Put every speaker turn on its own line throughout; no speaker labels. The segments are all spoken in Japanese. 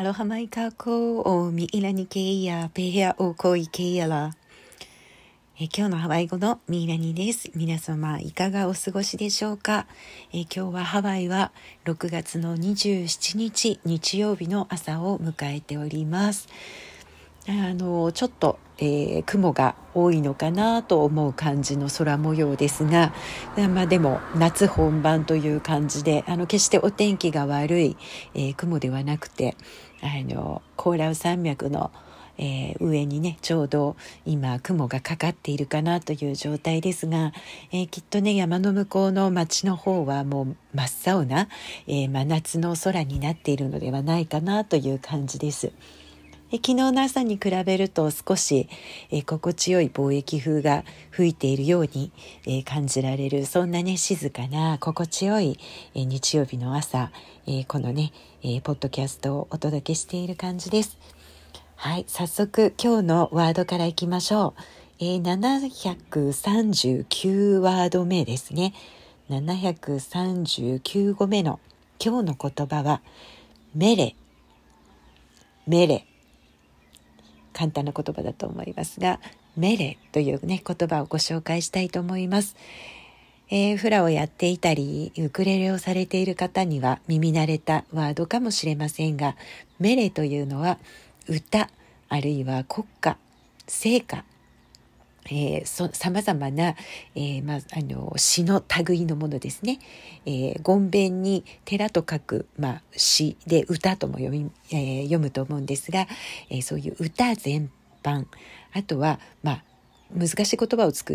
アロハマイカコーミイラニケイヤペヘアオコイケイヤラえ今日のハワイ語のミイラニです。皆様いかがお過ごしでしょうか？え今日はハワイは6月の27日日曜日の朝を迎えております。あのちょっと、えー、雲が多いのかなと思う感じの空模様ですが、まあ、でも夏本番という感じであの決してお天気が悪い、えー、雲ではなくてあのコーラウ山脈の、えー、上にねちょうど今雲がかかっているかなという状態ですが、えー、きっとね山の向こうの町の方はもう真っ青な、えー、真夏の空になっているのではないかなという感じです。昨日の朝に比べると少し、え心地よい貿易風が吹いているように、え感じられるそんなね静かな心地よい、え日曜日の朝、えこのね、えポッドキャストをお届けしている感じです。はい、早速今日のワードからいきましょう。えー、739ワード目ですね。739語目の今日の言葉は、メレ、メレ。簡単な言葉だと思いますがメレというね言葉をご紹介したいと思います。えー、フラをやっていたりウクレレをされている方には耳慣れたワードかもしれませんがメレというのは歌あるいは国歌聖歌えー、さまざまな、えーまあ、あの詩の類のものですね。えー、言弁に寺と書く、まあ、詩で歌とも読み、えー、読むと思うんですが、えー、そういう歌全般あとは、まあ、難しい言葉を使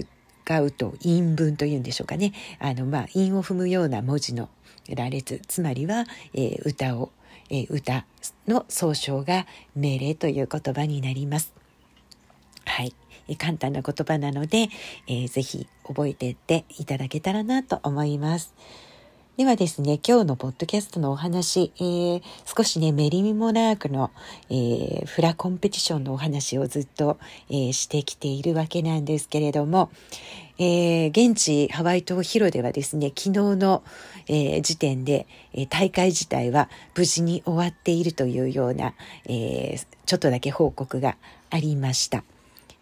うと韻文というんでしょうかねあの、まあ、韻を踏むような文字の羅列つまりは、えー、歌を、えー、歌の総称が命令という言葉になります。はい簡単な言葉なので、えー、ぜひ覚えていっていただけたらなと思います。ではですね、今日のポッドキャストのお話、えー、少しね、メリミモナークの、えー、フラコンペティションのお話をずっと、えー、してきているわけなんですけれども、えー、現地ハワイ島広ではですね、昨日の、えー、時点で、えー、大会自体は無事に終わっているというような、えちょっとだけ報告がありました。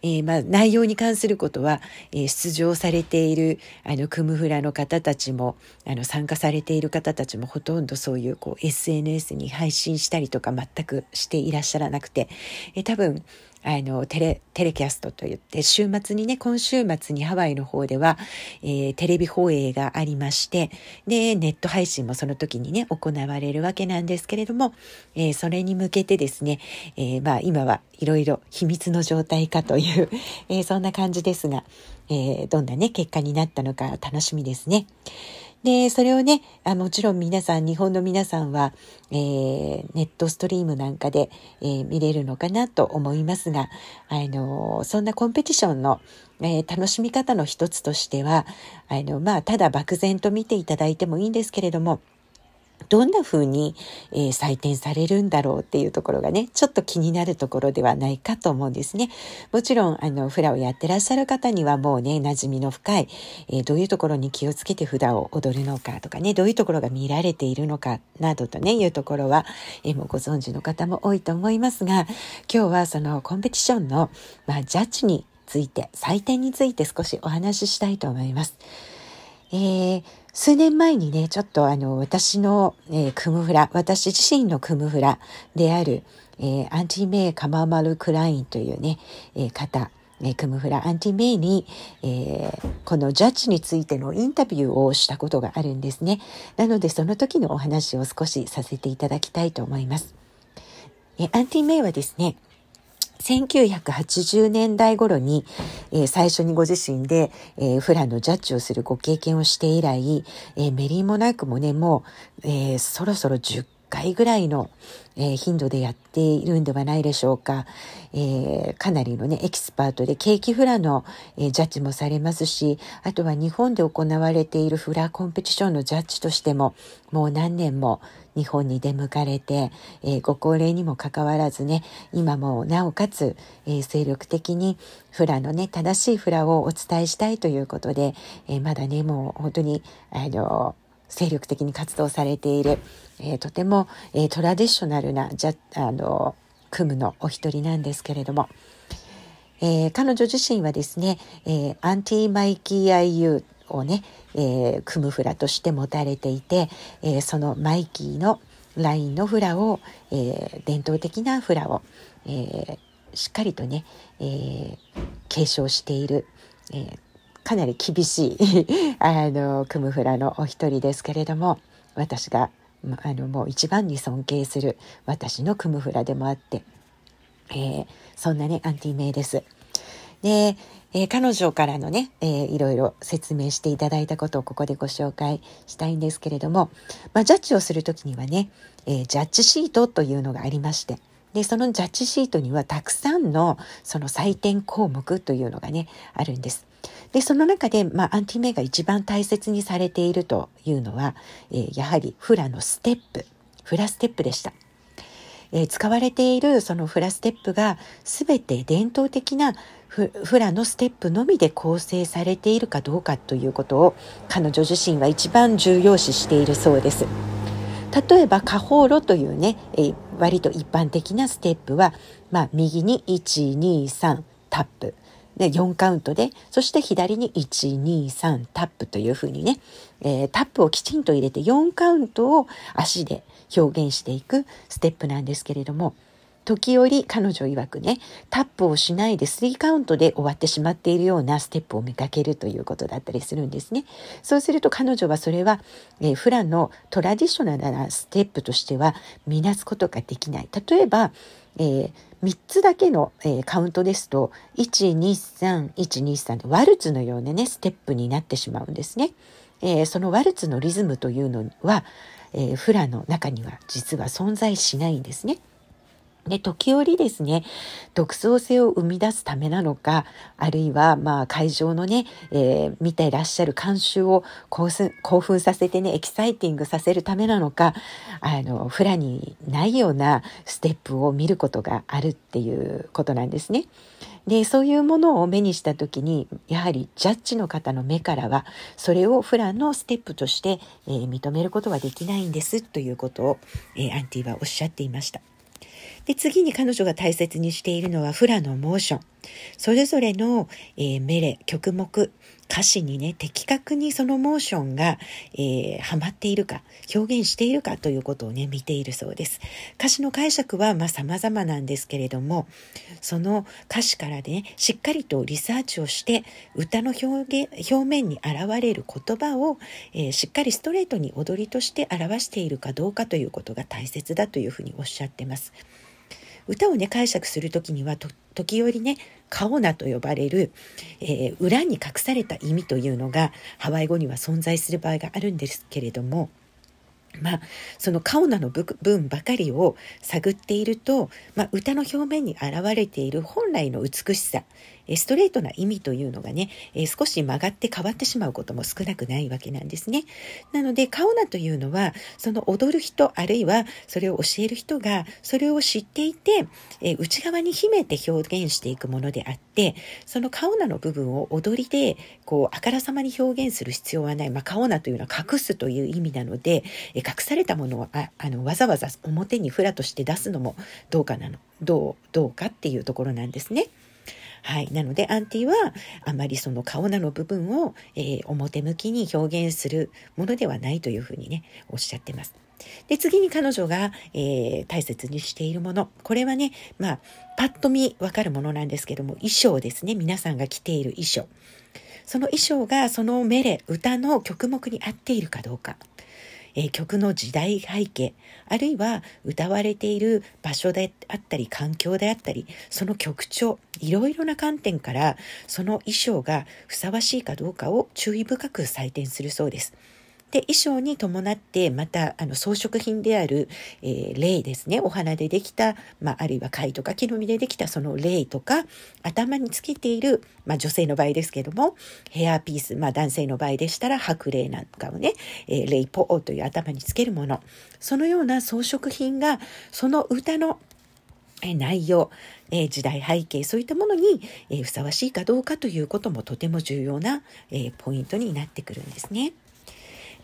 えー、まあ、内容に関することは、えー、出場されているあのクムフラの方たちもあの参加されている方たちもほとんどそういうこう SNS に配信したりとか全くしていらっしゃらなくて、えー、多分あの、テレ、テレキャストといって、週末にね、今週末にハワイの方では、えー、テレビ放映がありまして、で、ネット配信もその時にね、行われるわけなんですけれども、えー、それに向けてですね、えー、まあ、今はいろいろ秘密の状態かという、えそんな感じですが、えどんなね、結果になったのか楽しみですね。で、それをね、あもちろん皆さん、日本の皆さんは、えー、ネットストリームなんかで、えー、見れるのかなと思いますが、あの、そんなコンペティションの、えー、楽しみ方の一つとしては、あの、まあ、ただ漠然と見ていただいてもいいんですけれども、どんな風に、えー、採点されるんだろうっていうところがね、ちょっと気になるところではないかと思うんですね。もちろん、あの、フラをやってらっしゃる方にはもうね、馴染みの深い、えー、どういうところに気をつけて札を踊るのかとかね、どういうところが見られているのかなどとね、いうところは、えー、もうご存知の方も多いと思いますが、今日はそのコンペティションの、まあ、ジャッジについて、採点について少しお話ししたいと思います。えー、数年前にね、ちょっとあの、私の、えー、クムフラ、私自身のクムフラである、えー、アンティメイ・カママル・クラインというね、えー、方、えー、クムフラ・アンティメイに、えー、このジャッジについてのインタビューをしたことがあるんですね。なので、その時のお話を少しさせていただきたいと思います。えー、 Aunty Mae はですね、1980年代頃に、えー、最初にご自身で、えー、フラのジャッジをするご経験をして以来、えー、メリーモナークもね、もう、えそろそろ10回ぐらいの、え頻度でやっているんではないでしょうか。えかなりのね、エキスパートで keiki フラの、えジャッジもされますし、あとは日本で行われているフラコンペティションのジャッジとしても、もう何年も日本に出向かれて、えー、ご高齢にもかかわらずね今もなおかつ、えー、精力的にフラのね正しいフラをお伝えしたいということで、えー、まだねもう本当にあの精力的に活動されている、えー、とても、えー、トラディショナルなじゃあの組むのお一人なんですけれども、えー、彼女自身はですね、えー、アンティマイキー IU をね、えー、組むフラとして持たれていて、えー、そのマイキーのラインのフラを、えー、伝統的なフラを、えー、しっかりとね、えー、継承している、えー、かなり厳しい あの組むフラのお一人ですけれども私があのもう一番に尊敬する私の組むフラでもあって、えー、そんなねアンティメイです。で、えー、彼女からのね、えー、いろいろ説明していただいたことをここでご紹介したいんですけれども、まあ、ジャッジをする時にはね、えー、ジャッジシートというのがありましてでそのジャッジシートにはたくさんのその採点項目というのがねあるんです。でその中で、まあ、アンティメイが一番大切にされているというのは、え、やはりフラのステップフラステップでした。え、使われているそのフラステップが全て伝統的なフラのステップのみで構成されているかどうかということを彼女自身は一番重要視しているそうです。例えば下方路というね、えー、割と一般的なステップは、まあ、右に123タップで4カウントでそして左に123タップというふうにね、えー、タップをきちんと入れて4カウントを足で表現していくステップなんですけれども時折彼女曰くねタップをしないで3カウントで終わってしまっているようなステップを見かけるということだったりするんですね。そうすると彼女はそれは、えー、フラのトラディショナルなステップとしては見なすことができない。例えば、えー、3つだけの、えー、カウントですと123123でワルツのようなねステップになってしまうんですね。えー、そのワルツのリズムというのは、え、フラの中には実は存在しないんですね。で、時折ですね、独創性を生み出すためなのか、あるいは、まあ、会場のね、えー、見ていらっしゃる監修を興奮させてね、エキサイティングさせるためなのか、あの、フラにないようなステップを見ることがあるっていうことなんですね。で、そういうものを目にした時に、やはりジャッジの方の目からは、それをフラのステップとして、えー、認めることはできないんですということを、えー、アンティはおっしゃっていました。で、次に彼女が大切にしているのはフラのモーション。それぞれの、えー、メレ、曲目、歌詞にね、的確にそのモーションが、えー、はまっているか、表現しているかということをね、見ているそうです。歌詞の解釈は、まあ、様々なんですけれども、その歌詞からね、しっかりとリサーチをして、歌の表現、表面に現れる言葉を、えー、しっかりストレートに踊りとして表しているかどうかということが大切だというふうにおっしゃってます。歌をね解釈する時には時折ねカオナと呼ばれる、えー、裏に隠された意味というのがハワイ語には存在する場合があるんですけれどもまあ、そのカオナの部分ばかりを探っていると、まあ、歌の表面に現れている本来の美しさ、ストレートな意味というのがね、少し曲がって変わってしまうことも少なくないわけなんですね。なので、カオナというのは、その踊る人、あるいはそれを教える人が、それを知っていて、内側に秘めて表現していくものであって、そのカオナの部分を踊りで、こう、あからさまに表現する必要はない。まあ、カオナというのは隠すという意味なので、隠されたものをああのわざわざ表にフラとして出すのもどうかなの、どう、どうかっていうところなんですね。はい。なので、アンティは、あまりその顔なの部分を、えー、表向きに表現するものではないというふうにね、おっしゃってます。で、次に彼女が、えー、大切にしているもの。これはね、まあ、パッと見わかるものなんですけども、衣装ですね。皆さんが着ている衣装。その衣装がそのメレ、歌の曲目に合っているかどうか。え、曲の時代背景、あるいは歌われている場所であったり、環境であったり、その曲調、いろいろな観点から、その衣装がふさわしいかどうかを注意深く採点するそうです。で衣装に伴ってまたあの装飾品である、えー、レイですねお花でできた、まあ、あるいは貝とか木の実でできたそのレイとか頭につけている、まあ、女性の場合ですけどもヘアピース、まあ、男性の場合でしたら白レイなんかをね、えー、レイポーという頭につけるものそのような装飾品がその歌の内容、え時代背景そういったものに、えふさわしいかどうかということもとても重要な、えポイントになってくるんですね。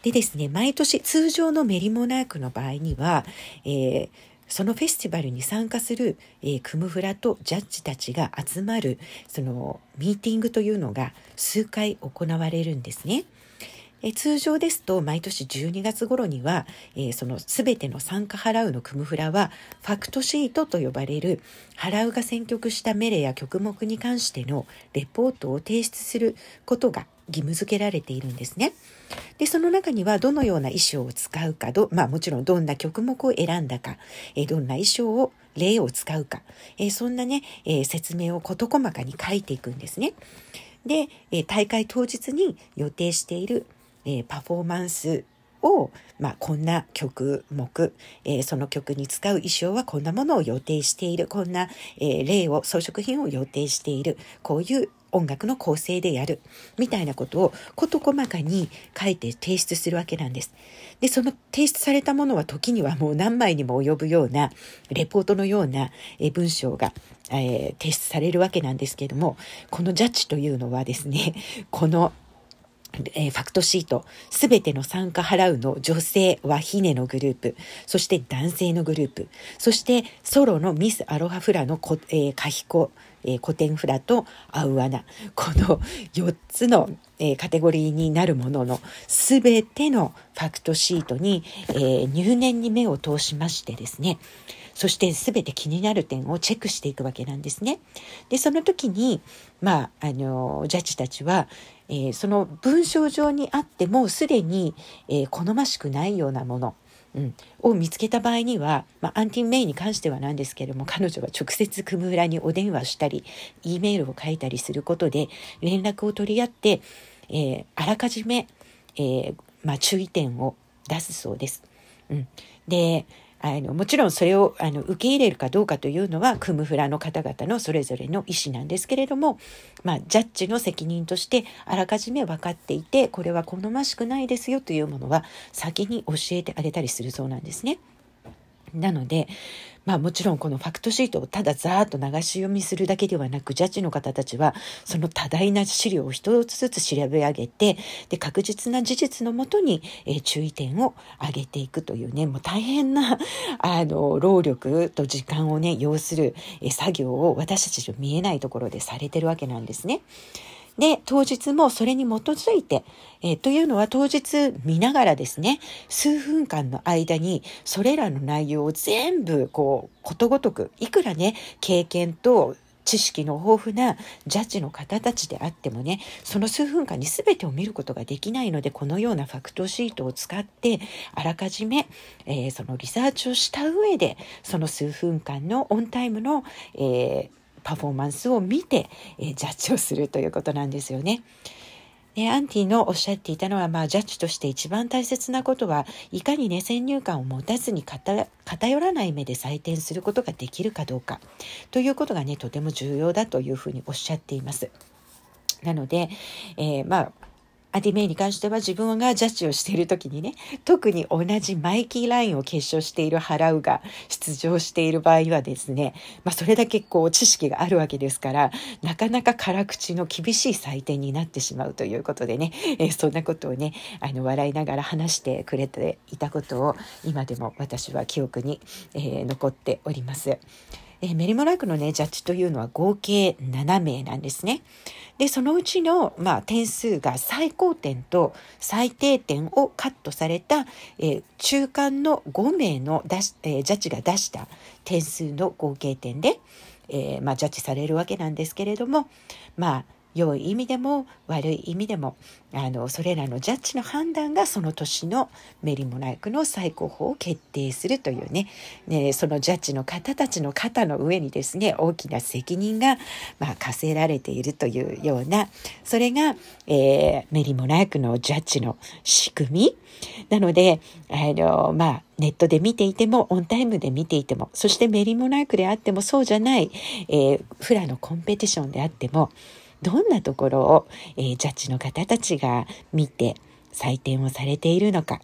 でですね、毎年通常のメリモナークの場合には、えー、そのフェスティバルに参加する、えー、クムフラとジャッジたちが集まるそのミーティングというのが数回行われるんですね。え通常ですと毎年12月頃には、えー、その全ての参加払うのクムフラはファクトシートと呼ばれる払うが選曲したメレや曲目に関してのレポートを提出することが義務付けられているんですね。で、その中にはどのような衣装を使うか、どまあもちろんどんな曲目を選んだか、えどんな衣装を、例を使うか、えそんなね、え説明を事細かに書いていくんですね。で、え大会当日に予定している、えパフォーマンスを、まあ、こんな曲目、えー、その曲に使う衣装はこんなものを予定している、こんな、えー、例を、装飾品を予定している、こういう音楽の構成でやる。みたいなことを事細かに書いて提出するわけなんです。で、その提出されたものは時にはもう何枚にも及ぶようなレポートのような文章が、えー、提出されるわけなんですけれども、このジャッジというのはですね、このえー、ファクトシート、すべての参加払うの女性はヒネのグループ、そして男性のグループ、そしてソロのミス・アロハフラのこ、えー、カヒコ、えー、古典フラとアウアナ、この4つの、えー、カテゴリーになるもののすべてのファクトシートに、えー、入念に目を通しましてですね、そして全て気になる点をチェックしていくわけなんですね。で、その時に、まあ、あの、ジャッジたちは、えー、その文章上にあってもすでに、えー、好ましくないようなもの、うん、を見つけた場合には、まあ、アンティン・メイに関してはなんですけれども彼女は直接クムーラにお電話したり E メールを書いたりすることで連絡を取り合って、えー、あらかじめ、えーまあ、注意点を出すそうです。うん、であのもちろんそれをあの受け入れるかどうかというのはクムフラの方々のそれぞれの意思なんですけれども、まあ、ジャッジの責任としてあらかじめ分かっていてこれは好ましくないですよというものは先に教えてあげたりするそうなんですね。なので、まあもちろんこのファクトシートをただざーっと流し読みするだけではなく、ジャッジの方たちはその多大な資料を一つずつ調べ上げて、で、確実な事実のもとに、えー、注意点を上げていくというね、もう大変な、あの、労力と時間をね、要する、えー、作業を私たちの見えないところでされてるわけなんですね。で、当日もそれに基づいて、えー、というのは当日見ながらですね、数分間の間にそれらの内容を全部こう、ことごとく、いくらね、経験と知識の豊富なジャッジの方たちであってもね、その数分間に全てを見ることができないので、このようなファクトシートを使って、あらかじめ、えー、そのリサーチをした上で、その数分間のオンタイムの、えーパフォーマンスを見て、えー、ジャッジをするということなんですよね。でアンティのおっしゃっていたのは、まあ、ジャッジとして一番大切なことはいかにね先入観を持たずに偏らない目で採点することができるかどうかということがねとても重要だというふうにおっしゃっています。なので、えー、まあアディメイに関しては自分がジャッジをしている時にね、特に同じマイキーラインを決勝している払うが出場している場合はですね、まあそれだけこう知識があるわけですから、なかなか辛口の厳しい採点になってしまうということでね、えー、そんなことをね、あの笑いながら話してくれていたことを今でも私は記憶に、えー、残っております。えメリモラークのね、ジャッジというのは合計7名なんですね。で、そのうちの、まあ、点数が最高点と最低点をカットされた、えー、中間の5名の出し、えー、ジャッジが出した点数の合計点で、えー、まあ、ジャッジされるわけなんですけれども、まあ、良い意味でも悪い意味でもあのそれらのジャッジの判断がその年のメリモナイクの最高峰を決定するというね。ねそのジャッジの方たちの肩の上にですね大きな責任が、まあ、課せられているというようなそれが、えー、メリモナイクのジャッジの仕組み。なのであのまあネットで見ていても、オンタイムで見ていても、そしてメリモナイクであっても、そうじゃない、えー、フラのコンペティションであっても、どんなところを、えー、ジャッジの方たちが見て採点をされているのか。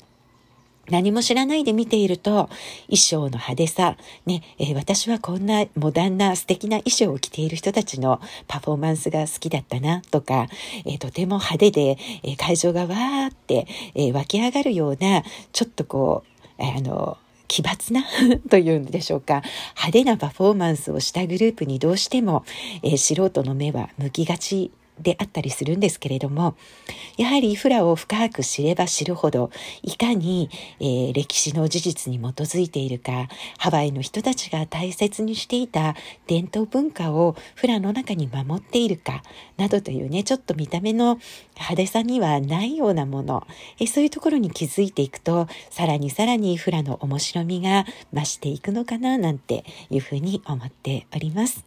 何も知らないで見ていると、衣装の派手さ、ね、えー、私はこんなモダンな素敵な衣装を着ている人たちのパフォーマンスが好きだったな、とか、えー、とても派手で、えー、会場がわーって、え湧き上がるような、ちょっとこう、あの、奇抜な というんでしょうか。派手なパフォーマンスをしたグループにどうしても、えー、素人の目は向きがち。であったりするんですけれども、やはりフラを深く知れば知るほど、いかに、えー、歴史の事実に基づいているか、ハワイの人たちが大切にしていた伝統文化をフラの中に守っているか、などというね、ちょっと見た目の派手さにはないようなもの、えー、そういうところに気づいていくと、さらにさらにフラの面白みが増していくのかな、なんていうふうに思っております。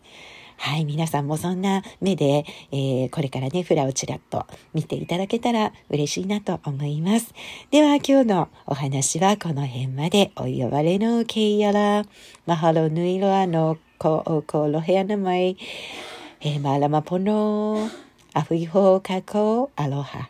はい、皆さんもそんな目で、えー、これからね、フラをちらっと見ていただけたら嬉しいなと思います。では、今日のお話はこの辺まで。お呼ばれのけいやら、マハロヌイロアのコオコロヘアナマイ、えー、マラマポノ、アフイホーカコアロハ。